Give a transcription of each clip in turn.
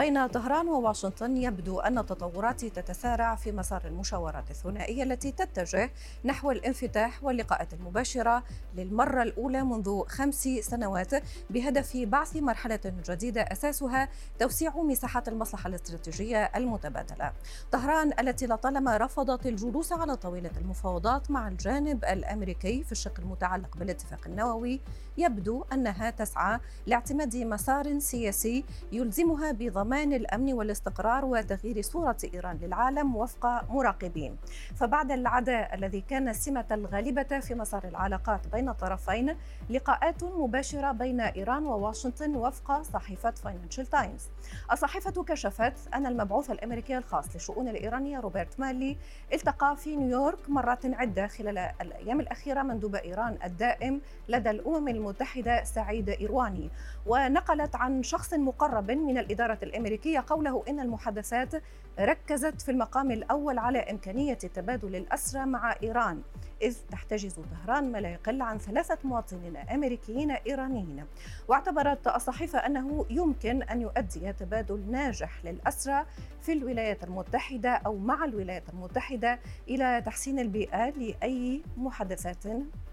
بين طهران وواشنطن يبدو أن التطورات تتسارع في مسار المشاورات الثنائية التي تتجه نحو الانفتاح واللقاءات المباشرة للمرة الأولى منذ خمس سنوات بهدف بعث مرحلة جديدة أساسها توسيع مساحات المصلحة الاستراتيجية المتبادلة. طهران التي لطالما رفضت الجلوس على طاولة المفاوضات مع الجانب الأمريكي في الشق المتعلق بالاتفاق النووي يبدو أنها تسعى لاعتماد مسار سياسي يلزمها بضمان الأمن والاستقرار وتغيير صورة إيران للعالم وفق مراقبين. فبعد العداء الذي كان السمة الغالبة في مسار العلاقات بين الطرفين لقاءات مباشرة بين إيران وواشنطن وفق صحيفة فاينانشال تايمز الصحيفة كشفت أن المبعوث الأمريكي الخاص للشؤون الإيرانية روبرت مالي التقى في نيويورك مرات عدة خلال الأيام الأخيرة مندوب إيران الدائم لدى الأمم المتحدة سعيد إيرواني. ونقلت عن شخص مقرب من الإدارة الأمريكية قوله إن المحادثات ركزت في المقام الأول على إمكانية تبادل الأسرى مع إيران إذ تحتجز طهران ما لا يقل عن ثلاثة مواطنين أمريكيين إيرانيين. واعتبرت الصحيفة أنه يمكن أن يؤدي تبادل ناجح للأسرى في الولايات المتحدة أو مع الولايات المتحدة إلى تحسين البيئة لأي محادثات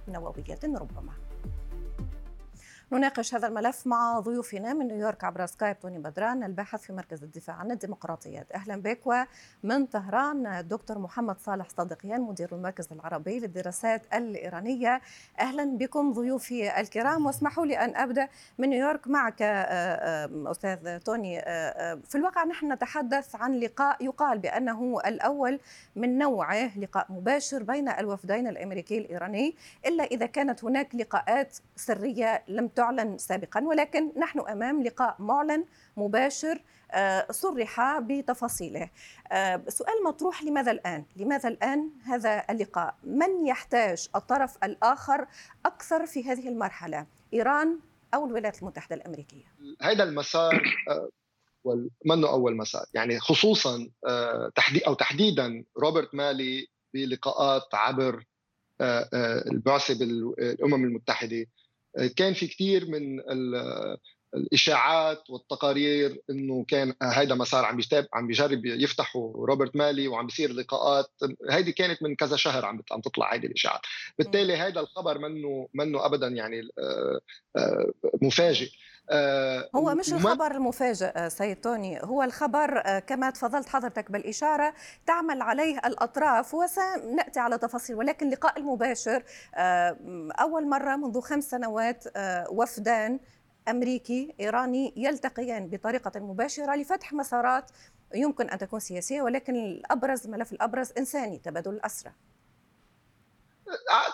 نووية ربما. نناقش هذا الملف مع ضيوفنا من نيويورك عبر سكايب توني بدران الباحث في مركز الدفاع عن الديمقراطيات. أهلا بك ومن طهران الدكتور محمد صالح صادقيان مدير المركز العربي للدراسات الإيرانية. أهلا بكم ضيوفي الكرام واسمحوا لي أن أبدأ من نيويورك معك آه، آه، أستاذ توني. آه، في الواقع نحن نتحدث عن لقاء يقال بأنه الأول من نوعه لقاء مباشر بين الوفدين الأمريكي الإيراني إلا إذا كانت هناك لقاءات سرية لم تعلن سابقا ولكن نحن أمام لقاء معلن مباشر آه، صرح بتفاصيله آه، سؤال مطروح لماذا الآن؟ لماذا الآن هذا اللقاء؟ من يحتاج الطرف الآخر أكثر في هذه المرحلة؟ إيران أو الولايات المتحدة الأمريكية؟ هذا المسار آه، منه أول مسار يعني خصوصا أو تحديدا روبرت مالي بلقاءات عبر البعثة بالأمم المتحدة كان في كثير من الإشاعات والتقارير إنه كان هيدا مسار عم عم بيجرب يفتحوا روبرت مالي وعم بيصير لقاءات. هيدي كانت من كذا شهر عم عم تطلع هيدي الإشاعات. بالتالي هذا الخبر منه منه ابدا يعني آه، آه، مفاجئ. هو مش الخبر المفاجئ سيد توني. هو الخبر كما تفضلت حضرتك بالإشارة تعمل عليه الأطراف وسنأتي على تفاصيل ولكن اللقاء المباشر أول مرة منذ خمس سنوات وفدان أمريكي إيراني يلتقيان بطريقة مباشرة لفتح مسارات يمكن أن تكون سياسية ولكن الأبرز الملف الأبرز إنساني تبادل الأسرى.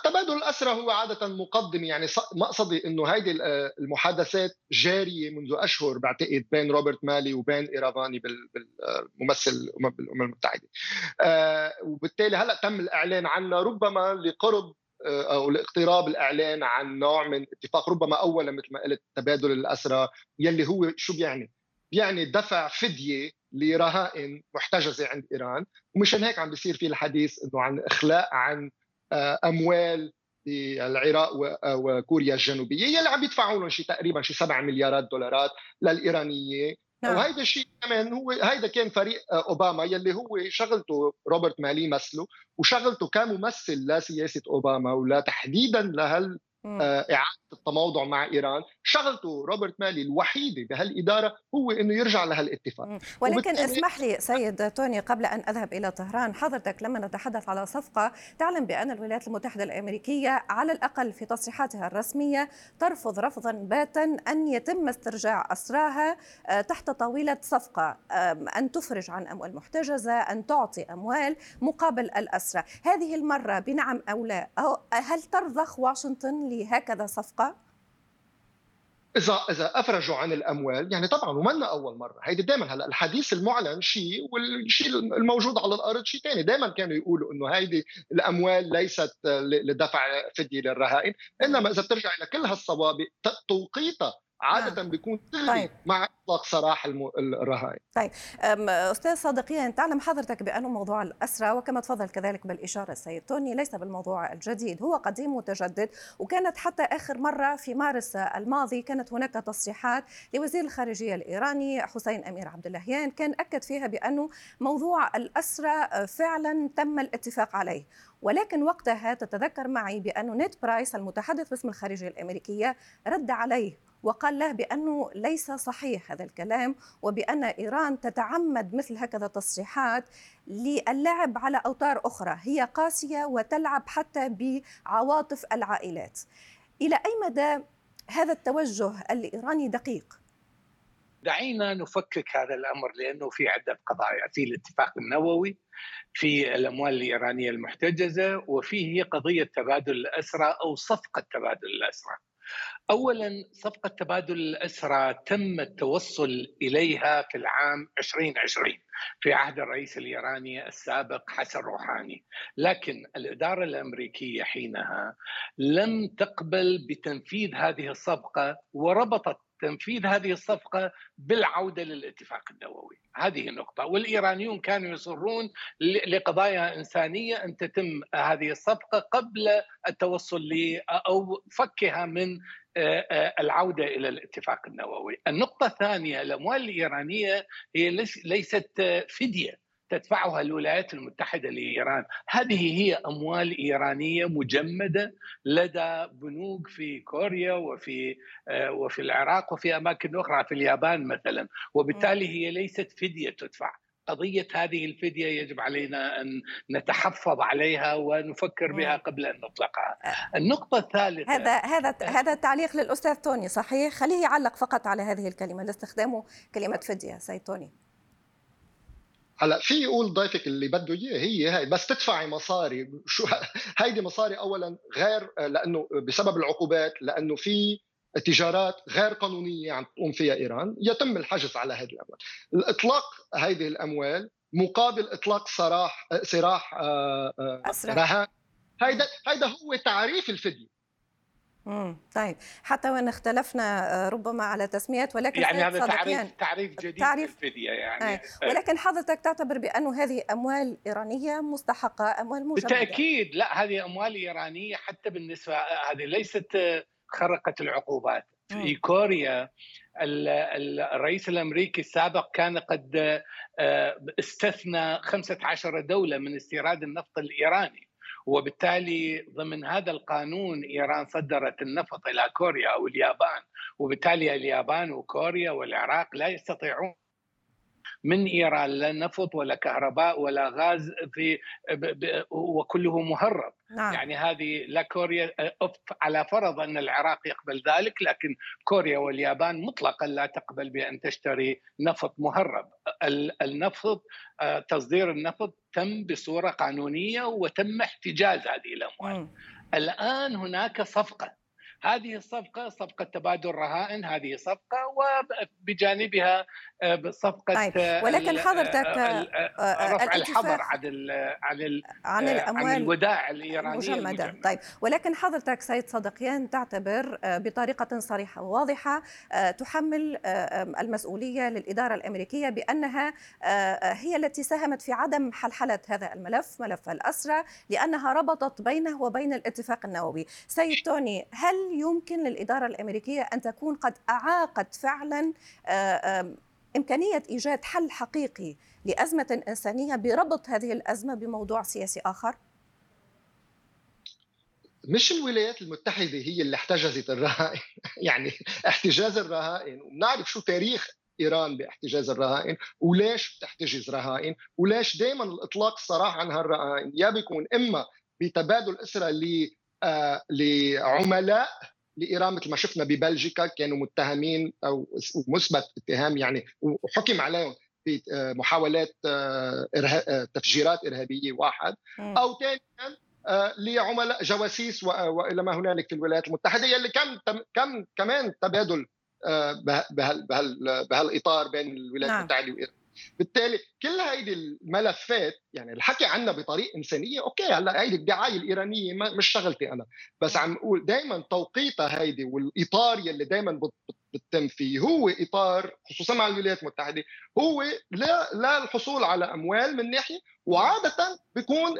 تبادل الأسرى هو عادة مقدم يعني مقصدي إنه هيدي المحادثات جارية منذ أشهر بعتقد بين روبرت مالي وبين إيرافاني بالممثل بالأمم المتحدة آه، وبالتالي هلأ تم الإعلان عنها ربما لقرب آه، أو لاقتراب الإعلان عن نوع من اتفاق ربما اولا مثل ما قلت تبادل الأسرى يلي هو شو بيعني؟ بيعني دفع فدية لرهائن محتجزة عند إيران ومشان هيك عم بيصير في الحديث إنه عن إخلاء عن أموال بالعراق وكوريا الجنوبية يلي عم يدفعوا لهم شيء تقريبا شيء 7 مليارات دولارات للإيرانية نعم. وهيدا الشيء كمان هو هيدا كان فريق آه، أوباما يلي هو شغلته روبرت مالي مثله وشغلته كممثل لسياسه أوباما ولا تحديدا لهال آه، إعادة التموضع مع إيران. شغلته روبرت مالي الوحيده بهالإدارة هو إنه يرجع لهالاتفاق. ولكن اسمح لي سيد توني قبل أن أذهب إلى طهران حضرتك لما نتحدث على صفقة تعلم بأن الولايات المتحدة الأمريكية على الأقل في تصريحاتها الرسمية ترفض رفضا باتا أن يتم استرجاع أسراها آه، تحت طاولة صفقة أن تفرج عن أموال محتجزة أن تعطي أموال مقابل الأسرى. هذه المرة بنعم أو لا؟ هل ترضخ واشنطن لهكذا صفقة؟ إذا إذا افرجوا عن الأموال يعني طبعا ومنا أول مرة؟ هيدي دائما هلأ الحديث المعلن شيء والشيء الموجود على الأرض شيء ثاني دائما كانوا يقولوا إنه هيدي الأموال ليست لدفع فدية للرهائن. إنما إذا بترجع إلى كل هالصوابق توقيتها عادة نعم. بيكون طيب. مع اطلاق سراح الرهائن طيب أستاذ صادقيان تعلم حضرتك بانه موضوع الأسرى وكما تفضل كذلك بالإشارة السيد توني ليس بالموضوع الجديد هو قديم متجدد وكانت حتى آخر مرة في مارس الماضي كانت هناك تصريحات لوزير الخارجية الإيراني حسين أمير عبد اللهيان كان أكد فيها بانه موضوع الأسرى فعلا تم الاتفاق عليه ولكن وقتها تتذكر معي بأن نيت برايس المتحدث باسم الخارجية الأمريكية رد عليه وقال له بأنه ليس صحيح هذا الكلام وبأن إيران تتعمد مثل هكذا تصريحات للعب على أوتار أخرى هي قاسية وتلعب حتى بعواطف العائلات إلى أي مدى هذا التوجه الإيراني دقيق؟ دعينا نفكك هذا الأمر لأنه في عدة قضايا في الاتفاق النووي في الأموال الإيرانية المحتجزة وفيه قضية تبادل الأسرى أو صفقة تبادل الأسرى. اولا صفقة تبادل الأسرى تم التوصل إليها في العام 2020 في عهد الرئيس الإيراني السابق حسن روحاني، لكن الإدارة الأمريكية حينها لم تقبل بتنفيذ هذه الصفقة وربطت تنفيذ هذه الصفقة بالعودة للاتفاق النووي، هذه النقطة، والإيرانيون كانوا يصرون لقضايا إنسانية أن تتم هذه الصفقة قبل التوصل أو فكها من العودة إلى الاتفاق النووي. النقطة الثانية الأموال الإيرانية هي ليست فدية. تدفعها الولايات المتحدة لإيران، هذه هي أموال إيرانية مجمدة لدى بنوك في كوريا وفي آه، وفي العراق وفي أماكن أخرى في اليابان مثلا، وبالتالي هي ليست فدية تدفع. قضية هذه الفدية يجب علينا أن نتحفظ عليها ونفكر بها قبل أن نطلقها. آه. النقطة الثالثة. هذا هذا هذا تعليق للأستاذ توني صحيح؟ خليه يعلق فقط على هذه الكلمة لاستخدامه كلمة فدية. سيد توني. هلا في يقول ضيفك اللي بده إياه هي هي بس تدفعي مصاري. شو هيدي مصاري اولا غير لأنه بسبب العقوبات لأنه في تجارات غير قانونية عم تقوم فيها إيران يتم الحجز على هذه الأموال. الإطلاق هذه الأموال مقابل إطلاق سراح سراح آه، آه، رهان هيدا هيدا هو تعريف الفديه طيب. حتى وإن اختلفنا آه، ربما على تسميات ولكن يعني هذا تعريف تعريف جديد تعريف الفديه يعني. آه. ولكن حضرتك تعتبر بأنه هذه أموال إيرانية مستحقة أموال مجمده بالتأكيد. لا هذه أموال إيرانية حتى بالنسبة هذه ليست خرقت العقوبات. في كوريا الرئيس الأمريكي السابق كان قد آه، استثنى 15 دولة من استيراد النفط الإيراني. وبالتالي ضمن هذا القانون إيران صدرت النفط إلى كوريا أو اليابان وبالتالي اليابان وكوريا والعراق لا يستطيعون من إيران لا نفط ولا كهرباء ولا غاز في وكله مهرب نعم. يعني هذه لا كوريا على فرض أن العراق يقبل ذلك لكن كوريا واليابان مطلقا لا تقبل بأن تشتري نفط مهرب النفط آه، تصدير النفط تم بصورة قانونية وتم احتجاز هذه الأموال. الآن هناك صفقة هذه الصفقة صفقة تبادل رهائن هذه صفقة وبجانبها آه، صفقة طيب. ولكن حضرتك آه، رفع الحظر عن عن عن الأموال عن الودائع الإيرانية المجمدة. المجمدة طيب ولكن حضرتك سيد صدقيان تعتبر بطريقة صريحة وواضحة تحمل المسؤولية للإدارة الأمريكية بأنها هي التي ساهمت في عدم حلحلة هذا الملف ملف الأسرى لأنها ربطت بينه وبين الاتفاق النووي سيد توني هل يمكن للإدارة الأمريكية أن تكون قد أعاقت فعلا آه، إمكانية إيجاد حل حقيقي لأزمة إنسانية بربط هذه الأزمة بموضوع سياسي آخر؟ مش الولايات المتحدة هي اللي احتجزت الرهائن يعني احتجاز الرهائن وبنعرف شو تاريخ إيران باحتجاز الرهائن وليش بتحتجز رهائن وليش دائما الإطلاق الصراحه عن هالرهائن يا بيكون إما بتبادل اسرى لعملاء لإيران مثل ما شفنا ببلجيكا كانوا متهمين أو مثبت اتهام يعني وحكم عليهم بمحاولات آه، تفجيرات إرهابية واحد. أو ثانيا آه، لعملاء جواسيس وإلى ما هنالك في الولايات المتحدة يلي كم كم كمان تبادل بهال بهال بهالإطار بين الولايات نعم. المتحدة وإيران. بالتالي كل هيدي الملفات يعني الحكي عنها بطريقة إنسانية أوكي هلأ هيدي الدعاية الإيرانية مش شغلتي أنا. بس عم أقول دائما توقيتها هيدي والإطار يلي دائما بتتم فيه هو إطار خصوصا مع الولايات المتحدة هو لا للحصول على أموال من ناحية وعادة بيكون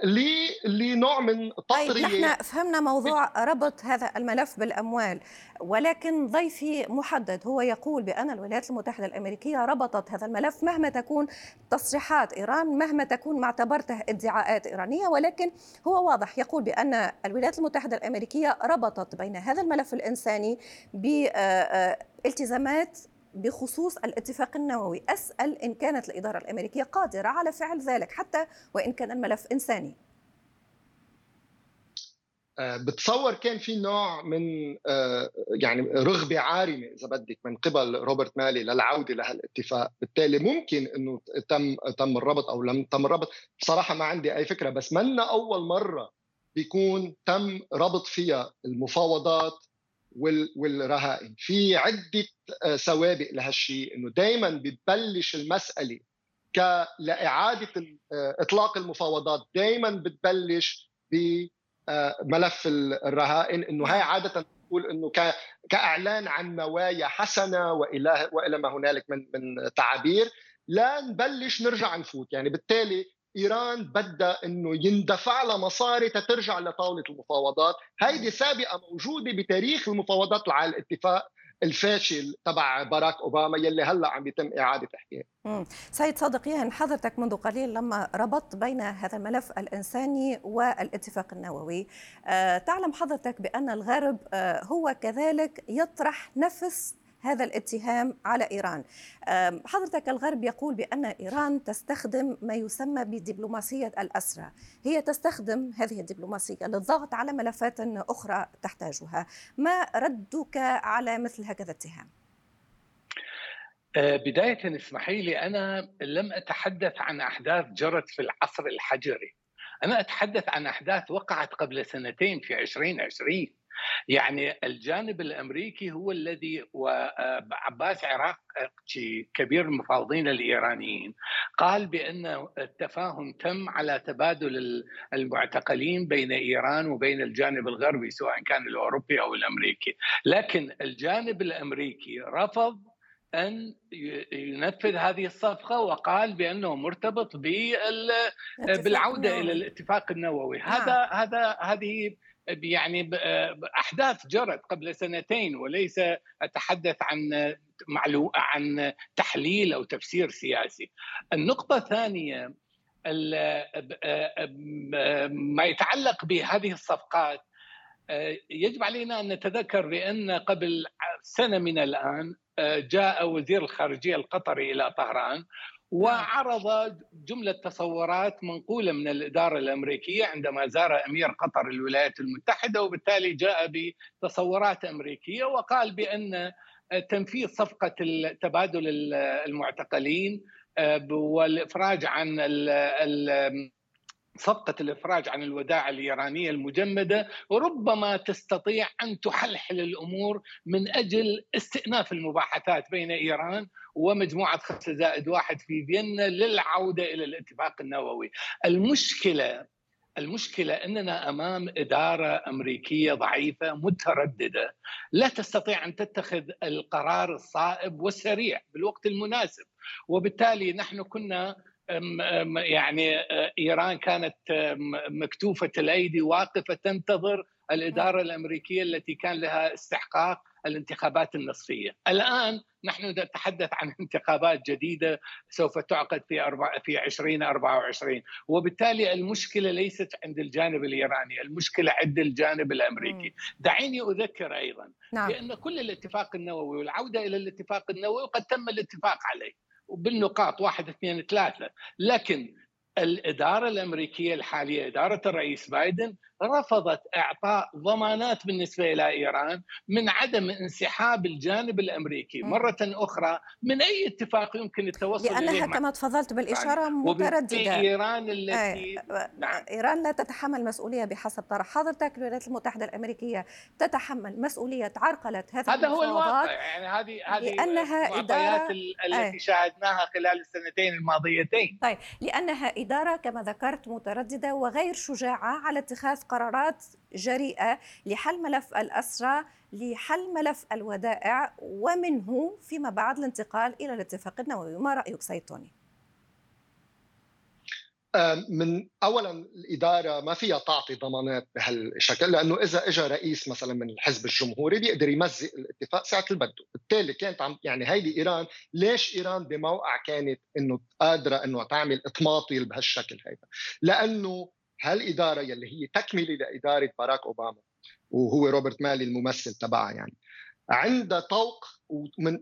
لنوع من تطريه طيب نحن فهمنا موضوع ربط هذا الملف بالأموال ولكن ضيفي محدد هو يقول بأن الولايات المتحدة الأمريكية ربطت هذا الملف مهما تكون تصريحات إيران مهما تكون ما اعتبرته ادعاءات إيرانية ولكن هو واضح يقول بأن الولايات المتحدة الأمريكية ربطت بين هذا الملف الإنساني بالتزامات بخصوص الاتفاق النووي. أسأل إن كانت الإدارة الأمريكية قادرة على فعل ذلك حتى وإن كان الملف إنساني. بتصور كان في نوع من آه، يعني رغبة عارمة إذا بدك من قبل روبرت مالي للعودة لهالاتفاق، بالتالي ممكن إنه تم تم الربط أو لم تم الربط، بصراحة ما عندي أي فكرة بس منا أول مرة بيكون تم ربط فيها المفاوضات والرهائن. في عدة آه، سوابق لهالشيء إنه دائما بتبلش المسألة ك لإعادة آه، إطلاق المفاوضات. دائما بتبلش بملف آه، الرهائن إنه هاي عادة تقول إنه كأعلان عن نوايا حسنة والى وإلى ما هنالك من من تعابير. لا نبلش نرجع نفوت. يعني بالتالي إيران بدها إنه يندفع لها مصاري تترجع لطاولة المفاوضات. هيدي سابقة موجودة بتاريخ المفاوضات على الاتفاق. الفاشل تبع باراك أوباما يلي هلأ عم يتم إعادة احيائه. سيد صادق يهن حضرتك منذ قليل لما ربطت بين هذا الملف الإنساني والاتفاق النووي أه تعلم حضرتك بأن الغرب أه هو كذلك يطرح نفس هذا الاتهام على إيران. حضرتك الغرب يقول بأن إيران تستخدم ما يسمى بدبلوماسية الأسرى، هي تستخدم هذه الدبلوماسية للضغط على ملفات أخرى تحتاجها، ما ردك على مثل هكذا اتهام؟ أه، بداية اسمحي لي أنا لم أتحدث عن أحداث جرت في العصر الحجري أنا أتحدث عن أحداث وقعت قبل سنتين في 2020 يعني الجانب الأمريكي هو الذي وعباس عراقي كبير المفاوضين الإيرانيين قال بأن التفاهم تم على تبادل المعتقلين بين إيران وبين الجانب الغربي سواء كان الأوروبي أو الأمريكي، لكن الجانب الأمريكي رفض أن ينفذ هذه الصفقة وقال بأنه مرتبط بالعودة إلى الاتفاق النووي، هذا نعم. هذا هذه يعني أحداث جرت قبل سنتين وليس أتحدث عن معلو عن تحليل أو تفسير سياسي. النقطة الثانية ما يتعلق بهذه الصفقات يجب علينا أن نتذكر بأن قبل سنة من الآن جاء وزير الخارجية القطري إلى طهران وعرض جملة تصورات منقولة من الإدارة الأمريكية عندما زار أمير قطر الولايات المتحدة وبالتالي جاء بتصورات أمريكية وقال بأن تنفيذ صفقة تبادل المعتقلين آه، والإفراج عن صفقة الإفراج عن الوداع الإيرانية المجمدة ربما تستطيع أن تحلحل الأمور من أجل استئناف المباحثات بين إيران ومجموعة خمسة زائد واحد في فيينا للعودة إلى الاتفاق النووي. المشكلة المشكلة أننا أمام إدارة أمريكية ضعيفة مترددة. لا تستطيع أن تتخذ القرار الصائب والسريع بالوقت المناسب وبالتالي نحن كنا يعني آه، إيران كانت مكتوفة الأيدي واقفة تنتظر الإدارة الأمريكية التي كان لها استحقاق الانتخابات النصفية. الآن نحن نتحدث عن انتخابات جديدة سوف تعقد في أربع في 2024 وبالتالي المشكلة ليست عند الجانب الإيراني، المشكلة عند الجانب الأمريكي. دعيني أذكر أيضا نعم. بأن كل الاتفاق النووي والعودة إلى الاتفاق النووي قد تم الاتفاق عليه. وبالنقاط واحد اثنين ثلاثة. لكن الإدارة الأمريكية الحالية إدارة الرئيس بايدن رفضت إعطاء ضمانات بالنسبة إلى إيران من عدم انسحاب الجانب الأمريكي. مرة أخرى من أي اتفاق يمكن التوصل لأنها اليه كما تفضلت بالإشارة متردده إيران التي نعم. إيران لا تتحمل مسؤولية بحسب طرح. حضرتك الولايات المتحدة الأمريكية تتحمل مسؤولية عرقله هذا هذا هو الواقع. يعني هذه هذه لأنها إدارة التي شاهدناها خلال السنتين الماضيتين. طيب لأنها الإدارة كما ذكرت مترددة وغير شجاعة على اتخاذ قرارات جريئة لحل ملف الأسرى لحل ملف الودائع ومنه فيما بعد الانتقال إلى الاتفاق النووي ما رأيك سيد توني؟ من اولا الإدارة ما فيها تعطي ضمانات بهالشكل لأنه إذا اجى رئيس مثلا من الحزب الجمهوري بيقدر يمزق الاتفاق ساعة اللي بده، بالتالي كانت عم يعني هيدي إيران ليش إيران بموقع كانت إنه قادرة إنه تعمل اطماطي بهالشكل هيدا؟ لأنه هالإدارة يلي هي تكمله لإدارة باراك أوباما وهو روبرت مالي الممثل تبعها يعني عندها طوق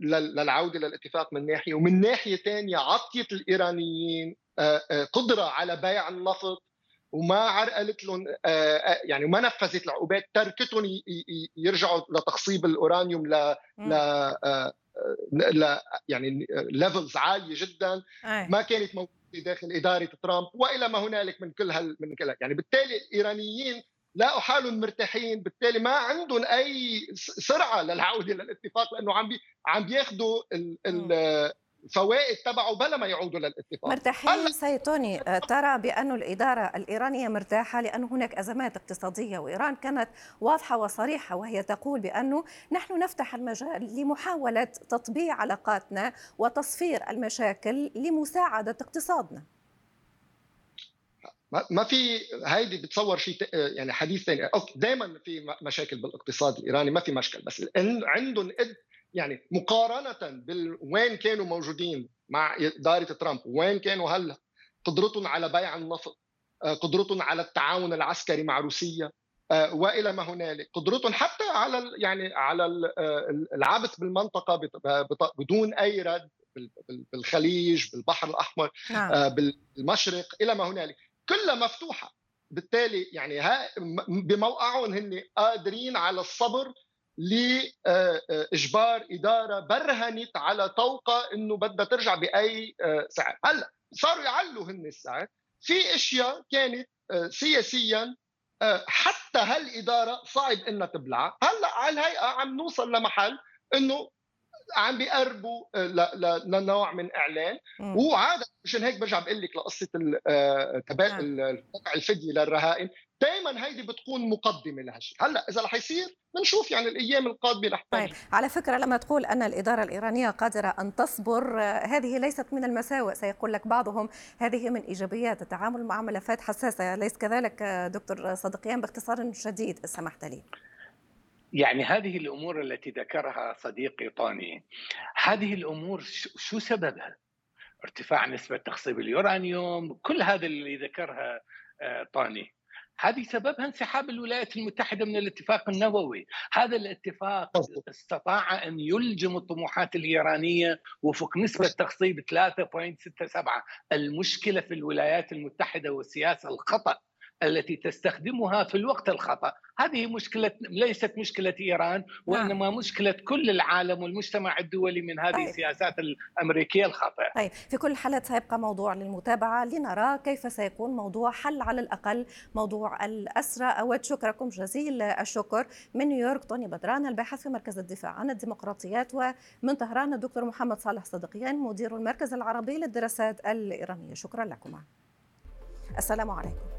للعودة للاتفاق من ناحية ومن ناحية ثانية عطيت الإيرانيين آه، آه، قدرة على بيع النفط وما عرقلت لهم آه، يعني ما نفذت العقوبات تركتهم يرجعوا لتخصيب الأورانيوم ل ل يعني levels عالية جدا. ما كانت موجودة داخل إدارة ترامب وإلى ما هنالك من كل هال من كل يعني بالتالي الإيرانيين لقوا حالهم مرتاحين بالتالي ما عندهم أي سرعة للعودة للاتفاق لأنه عم بي عم بياخذوا الفوائد تبعه بلا ما يعودوا للاتفاق. مرتاحين سيتوني آه، ترى بأن الإدارة الإيرانية مرتاحة لأن هناك أزمات اقتصادية وإيران كانت واضحة وصريحة وهي تقول بأنه نحن نفتح المجال لمحاولة تطبيع علاقاتنا وتصفير المشاكل لمساعدة اقتصادنا. ما في هيدي بتصور شيء يعني حديث ثاني دائما في مشاكل بالاقتصاد الإيراني ما في مشكل بس عندهم يعني مقارنة بال وين كانوا موجودين مع إدارة ترامب؟ وين كانوا؟ هلا قدرتهم على بيع النفط؟ آه، قدرتهم على التعاون العسكري مع روسيا؟ آه، وإلى ما هنالك. قدرتهم حتى على يعني على آه، العبث بالمنطقة بدون أي رد بالخليج بالبحر الأحمر نعم. بالمشرق إلى ما هنالك. كلها مفتوحة. بالتالي يعني ها بموقعهم هن قادرين على الصبر لاجبار إدارة برهنت على طوقة إنه بدها ترجع بأي آه، سعر، هلأ صاروا يعلوا هن السعر، في أشياء كانت آه، سياسيا آه، حتى هالإدارة صعب إنها تبلع، هلأ على الهيئة عم نوصل لمحل إنه عم بيقربوا لنوع من إعلان. وعادة مشان هيك برجع بقول لك لقصة نعم. الفدية للرهائن. دائما هيدي بتكون مقدمة لهالشيء هلأ إذا رح يصير بنشوف يعني الأيام القادمة رح طيب على فكرة لما تقول أن الإدارة الإيرانية قادرة أن تصبر هذه ليست من المساوئ سيقول لك بعضهم. هذه من إيجابيات التعامل مع ملفات حساسة. ليس كذلك دكتور صدقيان باختصار شديد سمحت لي. يعني هذه الأمور التي ذكرها صديقي طاني هذه الأمور شو سببها؟ ارتفاع نسبة تخصيب اليورانيوم كل هذا اللي ذكرها آه، طاني. هذه سببها انسحاب الولايات المتحدة من الاتفاق النووي، هذا الاتفاق استطاع أن يلجم الطموحات الإيرانية وفق نسبة تخصيب 3.67 المشكلة في الولايات المتحدة والسياسة الخطأ التي تستخدمها في الوقت الخطأ. هذه مشكلة ليست مشكلة إيران نعم. وإنما مشكلة كل العالم والمجتمع الدولي من هذه طيب. السياسات الأمريكية الخاطئة طيب في كل الحالات سيبقى موضوع للمتابعة لنرى كيف سيكون موضوع حل على الأقل موضوع الأسرى أود شكركم جزيل الشكر من نيويورك طوني بدران الباحث في مركز الدفاع عن الديمقراطيات ومن طهران الدكتور محمد صالح صدقيان مدير المركز العربي للدراسات الإيرانية. شكرا لكم السلام عليكم.